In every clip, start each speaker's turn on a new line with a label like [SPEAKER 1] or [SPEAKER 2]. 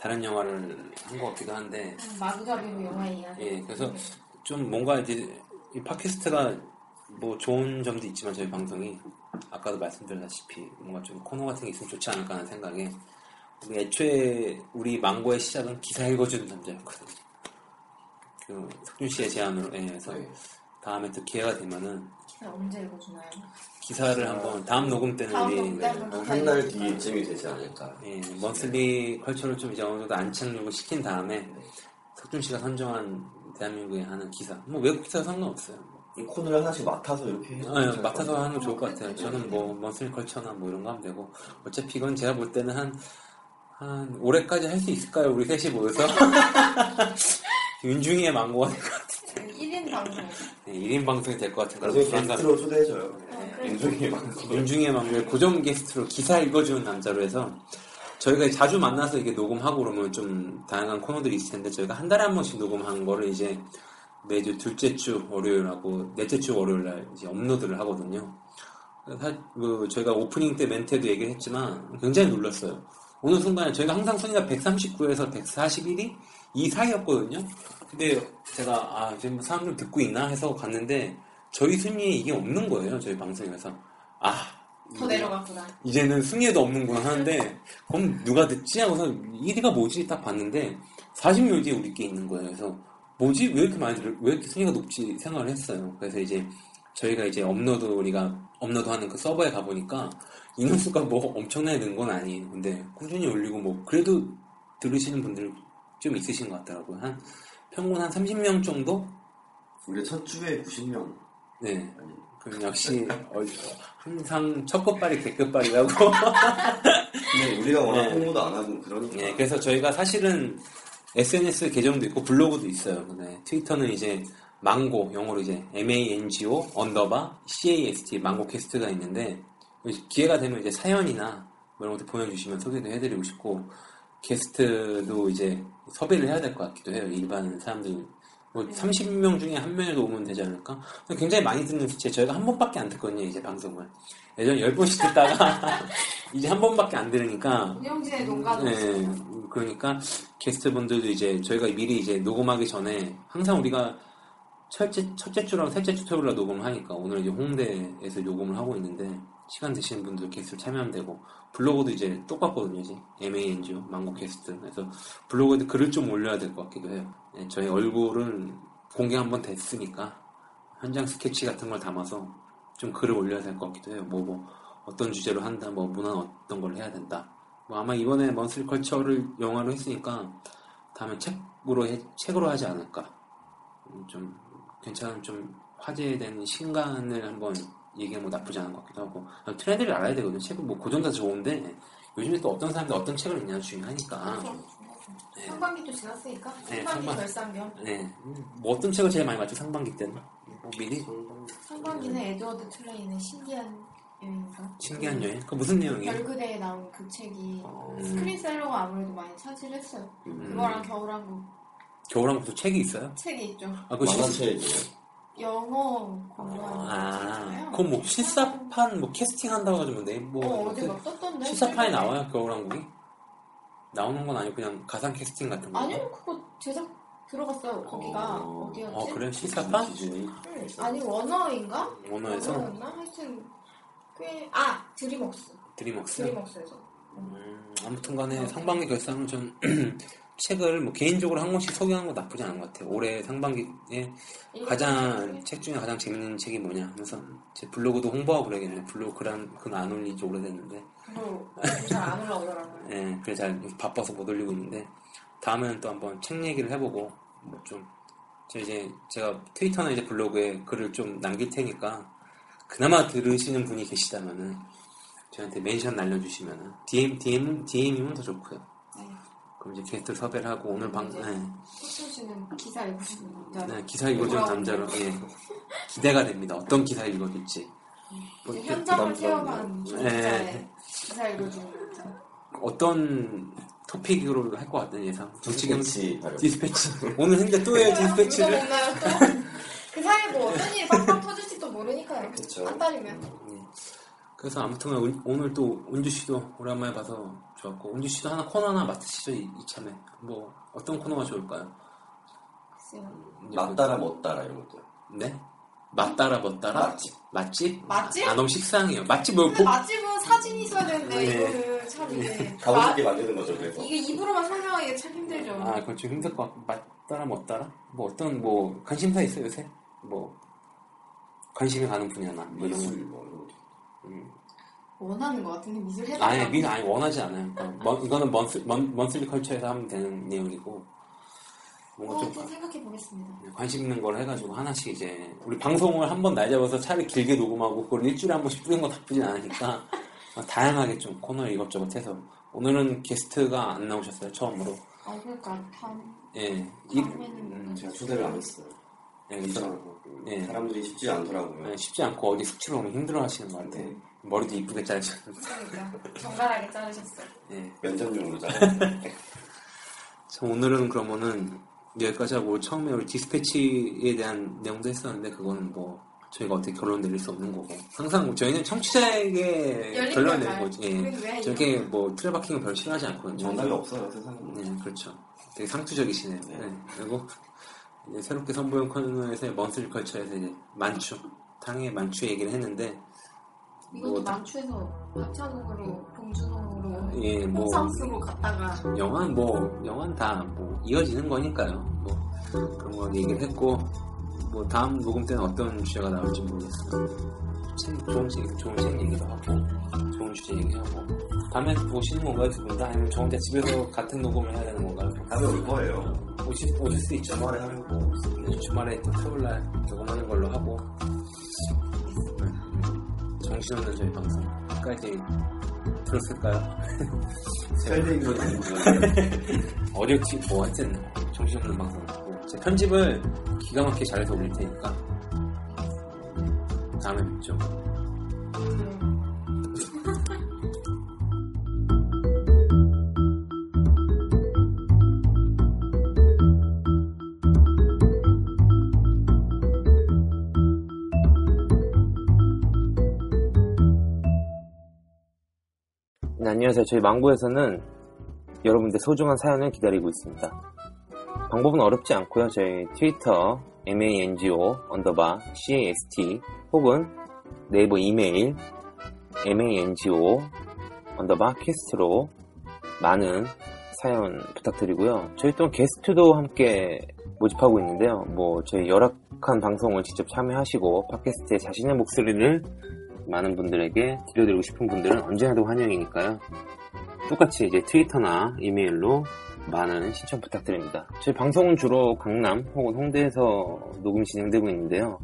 [SPEAKER 1] 다른 영화를 한 것 같기도 한데
[SPEAKER 2] 마구잡이로 영화 이야기.
[SPEAKER 1] 예, 그래서 좀 뭔가 이제 이 팟캐스트가 뭐 좋은 점도 있지만 저희 방송이 아까도 말씀드렸다시피 뭔가 좀 코너 같은 게 있으면 좋지 않을까 하는 생각에 우리 애초에 우리 망고의 시작은 기사 읽어주는 남자였거든요. 그 석준 씨의 제안으로 예, 그래서 다음에 또 기회가 되면은
[SPEAKER 2] 기사 언제 읽어주나요?
[SPEAKER 1] 기사를 한번 다음 녹음 때는
[SPEAKER 2] 다음
[SPEAKER 1] 우리
[SPEAKER 2] 녹음 때 한번
[SPEAKER 1] 네,
[SPEAKER 3] 한 달 뒤쯤이 되지 않을까.
[SPEAKER 1] 예, 먼슬리 컬처를 좀 이제 어느 정도 안착력을 시킨 다음에 석준 씨가 선정한 대한민국에 하는 기사 뭐 외국 기사 상관없어요.
[SPEAKER 3] 이 코너를 하나씩 맡아서 이렇게
[SPEAKER 1] 아, 예, 맡아서 하는 거 좋을 것 같아요. 저는 뭐 먼슬리 컬처나 뭐 이런 거 하면 되고 어차피 이건 제가 볼 때는 한, 한 올해까지 할 수 있을까요? 우리 셋이 모여서 윤중이의 망고가 될것 같은데
[SPEAKER 2] 1인 방송.
[SPEAKER 1] 네, 1인 방송이 될 것 같은 그런
[SPEAKER 3] 게스트로 초대해줘요. 윤중이 방송.
[SPEAKER 1] 윤중의 망고의 고정 게스트로 기사 읽어주는 남자로 해서 저희가 자주 만나서 이게 녹음하고 그러면 좀 다양한 코너들이 있을 텐데 저희가 한 달에 한 번씩 녹음하는 거를 이제 매주 둘째 주 월요일하고 넷째 주 월요일 날 이제 업로드를 하거든요. 사- 그 저희가 오프닝 때 멘트에도 얘기했지만 굉장히 놀랐어요. 어느 순간에 저희가 항상 순위가 139에서 141이 이 사이였거든요. 근데 제가 아 지금 뭐 사람들 듣고 있나 해서 갔는데 저희 순위에 이게 없는 거예요. 저희 방송에서 아
[SPEAKER 2] 더 내려갔구나.
[SPEAKER 1] 이제는 순위에도 없는구나 하는데 그럼 누가 듣지 하고서 1위가 뭐지 딱 봤는데 40명 뒤에 우리께 있는 거예요. 그래서 뭐지 왜 이렇게 많이 들- 왜 이렇게 순위가 높지 생각을 했어요. 그래서 이제 저희가 이제 업로드 우리가 업로드 하는 그 서버에 가 보니까 인원수가 뭐 엄청나게 는 건 아니에요. 근데 꾸준히 올리고 뭐 그래도 들으시는 분들 좀 있으신 것 같더라고요. 한 평균 한 30명 정도?
[SPEAKER 3] 우리 첫 주에 90명.
[SPEAKER 1] 네.
[SPEAKER 3] 아니,
[SPEAKER 1] 그럼 역시 어, 항상 첫 끝발이 개끝발이라고.
[SPEAKER 3] 근데 우리가 워낙
[SPEAKER 1] 네.
[SPEAKER 3] 홍보도 안 하고 그러니까.
[SPEAKER 1] 네, 그래서 저희가 사실은 SNS 계정도 있고 블로그도 있어요. 네, 트위터는 이제 망고 영어로 이제 M-A-N-G-O underbar C-A-S-T 망고 캐스트가 있는데 기회가 되면 이제 사연이나 뭐 이런 것도 보내주시면 소개도 해드리고 싶고 게스트도 이제 섭외를 해야 될 것 같기도 해요. 일반 사람들 뭐 30명 중에 한 명이라도 오면 되지 않을까? 굉장히 많이 듣는 수치 저희가 한 번밖에 안 듣거든요 이제 방송을. 예전에 열 번씩 듣다가 이제 한 번밖에 안 들으니까.
[SPEAKER 2] 운영진의 농가도
[SPEAKER 1] 네, 그러니까 게스트분들도 이제 저희가 미리 이제 녹음하기 전에 항상 우리가 첫째, 첫째 주랑 셋째 주 토요일 날 녹음을 하니까 오늘 이제 홍대에서 녹음을 하고 있는데 시간 되시는 분들 게스트 참여하면 되고 블로그도 이제 똑같거든요 이제. MANGO 망고 게스트. 그래서 블로그에도 글을 좀 올려야 될 것 같기도 해요. 네, 저희 얼굴은 공개 한번 됐으니까 현장 스케치 같은 걸 담아서 좀 글을 올려야 될 것 같기도 해요. 뭐, 뭐 어떤 주제로 한다 뭐 문화는 어떤 걸 해야 된다. 뭐 아마 이번에 먼슬 컬처를 영화로 했으니까 다음에 책으로 해- 책으로 하지 않을까. 음, 좀 괜찮은 좀 화제되는 신간을 한번 얘기하면 나쁘지 않은 것 같기도 하고. 아, 트렌드를 알아야 되거든요. 책은 뭐 고전다 좋은데 요즘에 또 어떤 사람들 어떤 책을 읽냐 중요하니까. 네.
[SPEAKER 2] 상반기도 지났으니까?
[SPEAKER 1] 네,
[SPEAKER 2] 상반기
[SPEAKER 1] 상반-
[SPEAKER 2] 결산경?
[SPEAKER 1] 네. 음, 뭐 어떤 책을 제일 많이 봤죠? 상반기 때는? 뭐 미리?
[SPEAKER 2] 상반기는 에드워드 틀레이는 신기한 여행인가?
[SPEAKER 1] 신기한 여행? 그 무슨 내용이에요?
[SPEAKER 2] 별그대에 나온 그 책이
[SPEAKER 1] 어,
[SPEAKER 2] 스크린셀러가 아무래도 많이 차지를 했어요.
[SPEAKER 3] 음.
[SPEAKER 2] 그거랑 겨울왕국
[SPEAKER 1] 겨울왕국도 책이 있어요?
[SPEAKER 2] 책이 있죠
[SPEAKER 1] 아, 그 시,
[SPEAKER 3] 만화책이에요.
[SPEAKER 2] 영어 공부하는
[SPEAKER 1] 아, 그건 뭐 실사판 뭐 캐스팅 한다고 해가지고 네, 뭐
[SPEAKER 2] 어,
[SPEAKER 1] 그
[SPEAKER 2] 어디 막 썼던데
[SPEAKER 1] 실사판이 나와요 겨울왕국이? 나오는 건 아니고 그냥 가상 캐스팅 같은 거?
[SPEAKER 2] 아니요 그거 제작 들어갔어요 거기가
[SPEAKER 3] 어.
[SPEAKER 2] 어, 디였지
[SPEAKER 1] 어 그래 실사판?
[SPEAKER 3] 기준이.
[SPEAKER 2] 응. 아니 원어인가?
[SPEAKER 1] 원어에서
[SPEAKER 2] 원어였나? 하여튼 꽤아 드림웍스
[SPEAKER 1] 드림웍스
[SPEAKER 2] 드림웍스에서
[SPEAKER 1] 음, 아무튼간에 상반기 결산은 좀 책을 뭐 개인적으로 한 권씩 소개하는 거 나쁘지 않은 것 같아요. 올해 상반기에 가장 책 중에 가장 재밌는 책이 뭐냐 하면서 제 블로그도 홍보하고 그래야겠네. 블로그 글안 그건 안 올린 지 오래됐는데.
[SPEAKER 2] 잘안 올라오더라고요.
[SPEAKER 1] 예, 그래 잘 바빠서 못 올리고 있는데 다음에는 또 한번 책 얘기를 해보고 뭐 좀 이제 제가 트위터나 이제 블로그에 글을 좀 남길 테니까 그나마 들으시는 분이 계시다면은 저한테 mention 날려주시면은 DM DM DM이면 더 좋고요.
[SPEAKER 2] 네.
[SPEAKER 1] 그럼 이제 게스트 섭외를 하고 오늘 방 네,
[SPEAKER 2] 호수 씨는 기사 읽으시는 남자.
[SPEAKER 1] 네, 기사 읽어준
[SPEAKER 2] 돌아오는
[SPEAKER 1] 남자로 예, 기대가 됩니다. 어떤 기사 읽어줄지 뭐
[SPEAKER 2] 이제 현장을
[SPEAKER 3] 부담스럽네요.
[SPEAKER 2] 체험한
[SPEAKER 1] 네.
[SPEAKER 2] 기자의 기사 읽어주는 남자.
[SPEAKER 1] 어떤 토픽으로 할 것 같은 예상. 정치경
[SPEAKER 3] 발효.
[SPEAKER 1] 디스패치. 오늘 근데 또 해요 디스패치를.
[SPEAKER 2] 그 사이에 뭐 어떤 일이 빡빡 터질지도 모르니까요.
[SPEAKER 3] 그쵸.
[SPEAKER 2] 한 달이면.
[SPEAKER 1] 네. 그래서 아무튼 은- 오늘 또 은주 씨도 오랜만에 봐서 좋았고 은주 씨도 하나 코너 하나 맡으시죠 이, 이참에 뭐 어떤 코너가 좋을까요? 이제
[SPEAKER 3] 맞따라 못따라 이런 것도.
[SPEAKER 1] 그- 네 맞따라 멋따라
[SPEAKER 3] 맛집.
[SPEAKER 1] 맛집?
[SPEAKER 2] 맛집?
[SPEAKER 1] 아 너무 식상해요. 맛집 뭐 보-
[SPEAKER 2] 맛집은 사진이 있어야 되는데
[SPEAKER 1] 네.
[SPEAKER 2] 이거는 참 이게 맛-
[SPEAKER 3] 싶게 만드는 거죠 그래서.
[SPEAKER 2] 이게 입으로만 설명하기가 참 힘들죠.
[SPEAKER 1] 아 그건 좀 힘들 것 같고 맞따라 멋따라 뭐 어떤 뭐 관심사 있어요 요새 뭐 관심이 가는 분야나 뭐 이런 거.
[SPEAKER 2] 원하는 것 같은데 미술 해달라고.
[SPEAKER 1] 아니, 민, 아니, 원하지 않아요. 그러니까 먼- 이거는 먼슬, 먼, 먼슬리 컬처에서 하면 되는 내용이고, 뭔가
[SPEAKER 2] 어, 좀좀 생각해 보겠습니다.
[SPEAKER 1] 관심 있는 걸 해가지고 하나씩 이제, 우리 방송을 한 번 날 잡아서 차라리 길게 녹음하고, 그걸 일주일에 한 번씩 뿌리는 건 나쁘진 않으니까, 어, 다양하게 좀 코너를 이것저것 해서, 오늘은 게스트가 안 나오셨어요, 처음으로.
[SPEAKER 2] 아 그러니까 참
[SPEAKER 1] 예. 이,
[SPEAKER 2] 다음에는
[SPEAKER 1] 음,
[SPEAKER 3] 제가 초대를 안 했어요.
[SPEAKER 1] 예, 그렇죠.
[SPEAKER 3] 귀찮아서.
[SPEAKER 1] 예.
[SPEAKER 3] 사람들이 쉽지 않더라고요.
[SPEAKER 1] 예, 쉽지 않고 어디 숙취로 오면 힘들어 하시는 것 같아.
[SPEAKER 3] 네.
[SPEAKER 1] 머리도 이쁘게 자르셨는데.
[SPEAKER 2] 그러니까 정갈하게 자르셨어요.
[SPEAKER 1] 예.
[SPEAKER 3] 면접용으로 잘.
[SPEAKER 1] 자, 오늘은 그러면은 여기까지 하고 처음에 우리 디스패치에 대한 내용도 했었는데 그거는 뭐 저희가 어떻게 결론 내릴 수 없는 거고 항상 저희는 청취자에게 결론. 내는 거지 예. 저렇게 뭐걸 별로 싫어하지 않거든요
[SPEAKER 3] 정답이 없어요 세상에.
[SPEAKER 1] 네 그렇죠 되게 상투적이시네요
[SPEAKER 3] 네.
[SPEAKER 1] 네. 그리고 이제 새롭게 선보인 코너에서 먼슬 컬처에서 이제 만추 탕의 만추 얘기를 했는데
[SPEAKER 2] 이것도
[SPEAKER 1] 뭐,
[SPEAKER 2] 만추에서 하차곡으로 봉준호로
[SPEAKER 1] 예, 뭐
[SPEAKER 2] 홍상수로 갔다가
[SPEAKER 1] 영화는 뭐 영화는 다 뭐 이어지는 거니까요. 뭐 그런 거 얘기를 했고 뭐 다음 녹음 때는 어떤 주제가 나올지 모르겠어요. 책 좋은 책 좋은 책 얘기도 하고 좋은 주제 얘기하고 다음에 오시는 건가요 두 분 다? 아니면 저 혼자 집에서 같은 녹음을 해야 되는 건가요?
[SPEAKER 3] 다음에 올 거예요.
[SPEAKER 1] 오실 오실 수 있죠.
[SPEAKER 3] 주말에 하려고.
[SPEAKER 1] 네, 주말에 또 토요일 날 녹음하는 걸로 하고 네. 정신없는 저희 방송 끝까지 들었을까요?
[SPEAKER 3] 셀데인 건 아닌데.
[SPEAKER 1] 어렵지 뭐 하여튼 정신없는 방송 제 편집을 기가 막히게 잘해서 올릴 테니까 다음에 뵙죠 네, 안녕하세요 저희 망고에서는 여러분들 소중한 사연을 기다리고 있습니다 방법은 어렵지 않고요. 저희 트위터 mango underbar cast 혹은 네이버 이메일 mango underbar cast로 많은 사연 부탁드리고요. 저희 또 게스트도 함께 모집하고 있는데요. 뭐 저희 열악한 방송을 직접 참여하시고 팟캐스트에 자신의 목소리를 많은 분들에게 들려드리고 싶은 분들은 언제나도 환영이니까요. 똑같이 이제 트위터나 이메일로 많은 신청 부탁드립니다. 저희 방송은 주로 강남 혹은 홍대에서 녹음 진행되고 있는데요.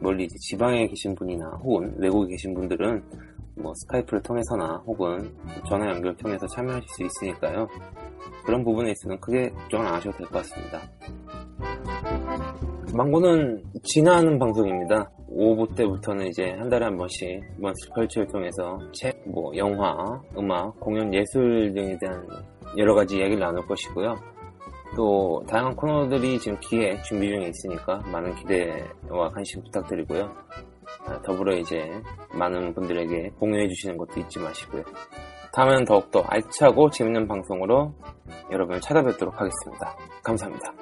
[SPEAKER 1] 멀리 이제 지방에 계신 분이나 혹은 외국에 계신 분들은 뭐 스카이프를 통해서나 혹은 전화 연결 통해서 참여하실 수 있으니까요. 그런 부분에 있어서는 크게 걱정을 안 하셔도 될 것 같습니다. 망고는 진화하는 방송입니다. 오후 때부터는 이제 한 달에 한 번씩 먼스 컬처를 통해서 책, 뭐 영화, 음악, 공연, 예술 등에 대한 여러 가지 이야기를 나눌 것이고요. 또 다양한 코너들이 지금 기회 준비 중에 있으니까 많은 기대와 관심 부탁드리고요. 아, 더불어 이제 많은 분들에게 공유해 주시는 것도 잊지 마시고요. 다음에는 더욱더 알차고 재밌는 방송으로 여러분을 찾아뵙도록 하겠습니다. 감사합니다.